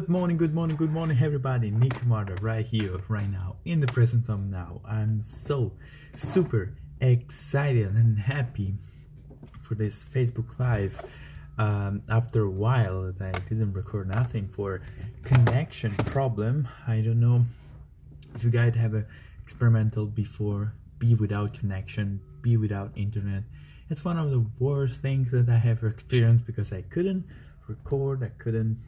Good morning, good morning, good morning, everybody. Nick Marta right here, right now, in the present time now. I'm so super excited and happy for this Facebook Live. Um, after a while, I didn't record nothing for connection problem. I don't know if you guys have a experimental before. Be without connection, be without internet. It's one of the worst things that I have experienced because I couldn't record, I couldn't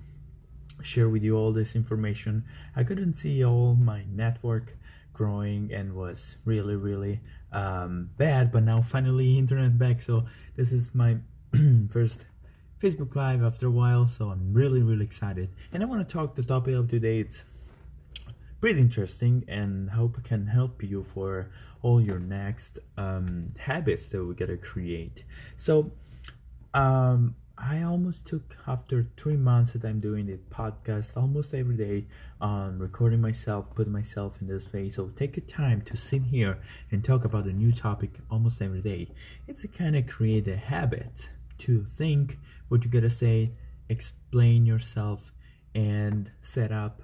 share with you all this information. I couldn't see all my network growing and was really really um, bad but now finally internet back. So this is my first facebook live after a while so i'm really really excited. And i want to talk the topic of today. It's pretty interesting and hope it can help you for all your next um, habits that we gotta create. So um, I almost took after three months that I'm doing the podcast almost every day on recording myself, putting myself in this way. So take a time to sit here and talk about a new topic almost every day. It's a kind of create a habit to think what you gotta say, explain yourself, and set up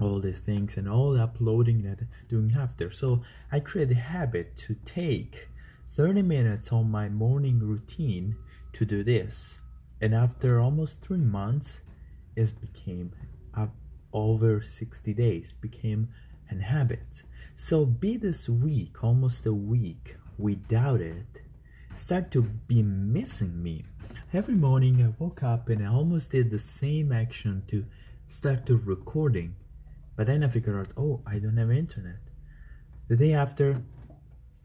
all these things and all the uploading that doing after. So I create a habit to take 30 minutes on my morning routine to do this and after almost three months it became uh, over 60 days became an habit. So be this week almost a week without it start to be missing me. Every morning i woke up and i almost did the same action to start to recording but then i figured out oh i don't have internet. The day after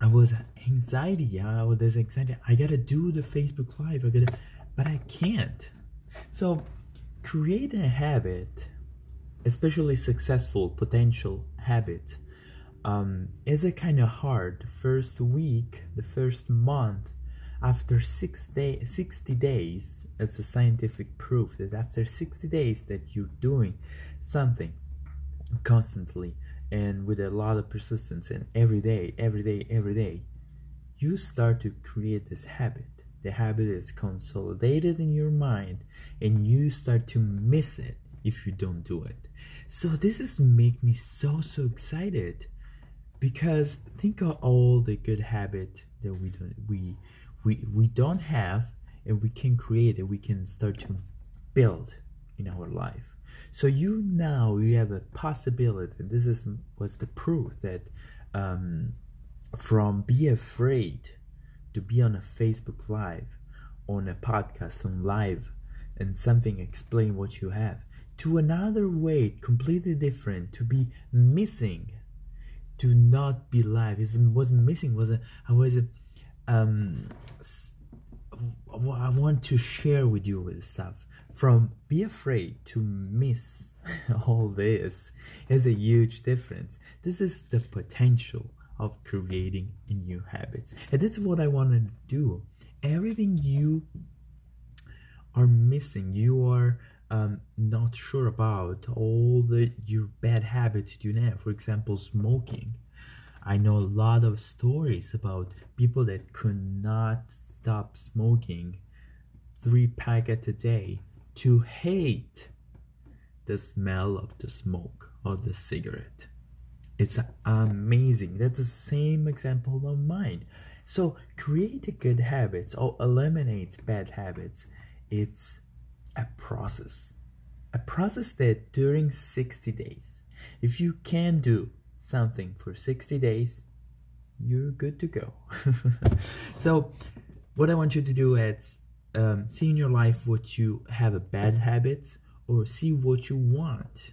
i was anxiety i was anxiety i gotta do the facebook live i gotta but I can't. So create a habit, especially successful potential habit, um, is a kind of hard. First week, the first month, after six day, 60 days, it's a scientific proof that after 60 days that you're doing something constantly and with a lot of persistence and every day, every day, every day, you start to create this habit the habit is consolidated in your mind and you start to miss it if you don't do it. So this is make me so so excited because think of all the good habit that we don't we we we don't have and we can create it we can start to build in our life. So you now you have a possibility. This is was the proof that um, from be afraid to be on a Facebook Live, on a podcast, on live, and something explain what you have, to another way completely different, to be missing, to not be live. It was missing was a I was a, um I want to share with you with stuff from be afraid to miss all this is a huge difference. This is the potential of creating new habits. And that's what I want to do. Everything you are missing, you are um, not sure about, all the your bad habits you have. For example, smoking. I know a lot of stories about people that could not stop smoking three packets a day to hate the smell of the smoke of the cigarette. It's amazing. That's the same example of mine. So create good habits or eliminate bad habits. It's a process. A process that during 60 days, if you can do something for 60 days, you're good to go. so what I want you to do is um, see in your life what you have a bad habit or see what you want.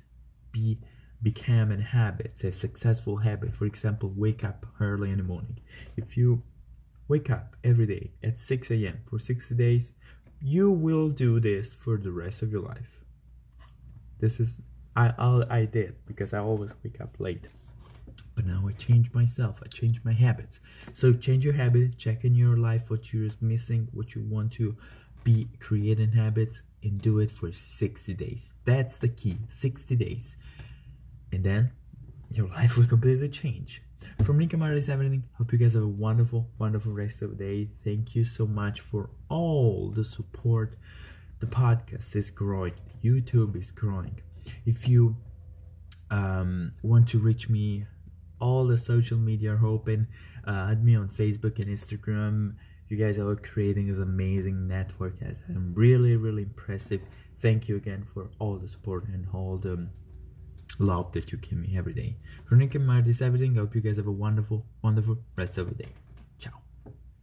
Be become a habit, a successful habit. For example, wake up early in the morning. If you wake up every day at 6 a.m. for 60 days, you will do this for the rest of your life. This is I I, I did because I always wake up late. But now I change myself. I change my habits. So change your habit. Check in your life what you're missing, what you want to be creating habits, and do it for 60 days. That's the key. 60 days and then your life will completely change. From Nick Amara is everything. Hope you guys have a wonderful, wonderful rest of the day. Thank you so much for all the support. The podcast is growing. YouTube is growing. if you um, want to reach me all the social media are open uh, add me on facebook and instagram you guys are creating this amazing network i'm really really impressive thank you again for all the support and all the love that you give me every day. And marty's everything i hope you guys have a wonderful wonderful rest of the day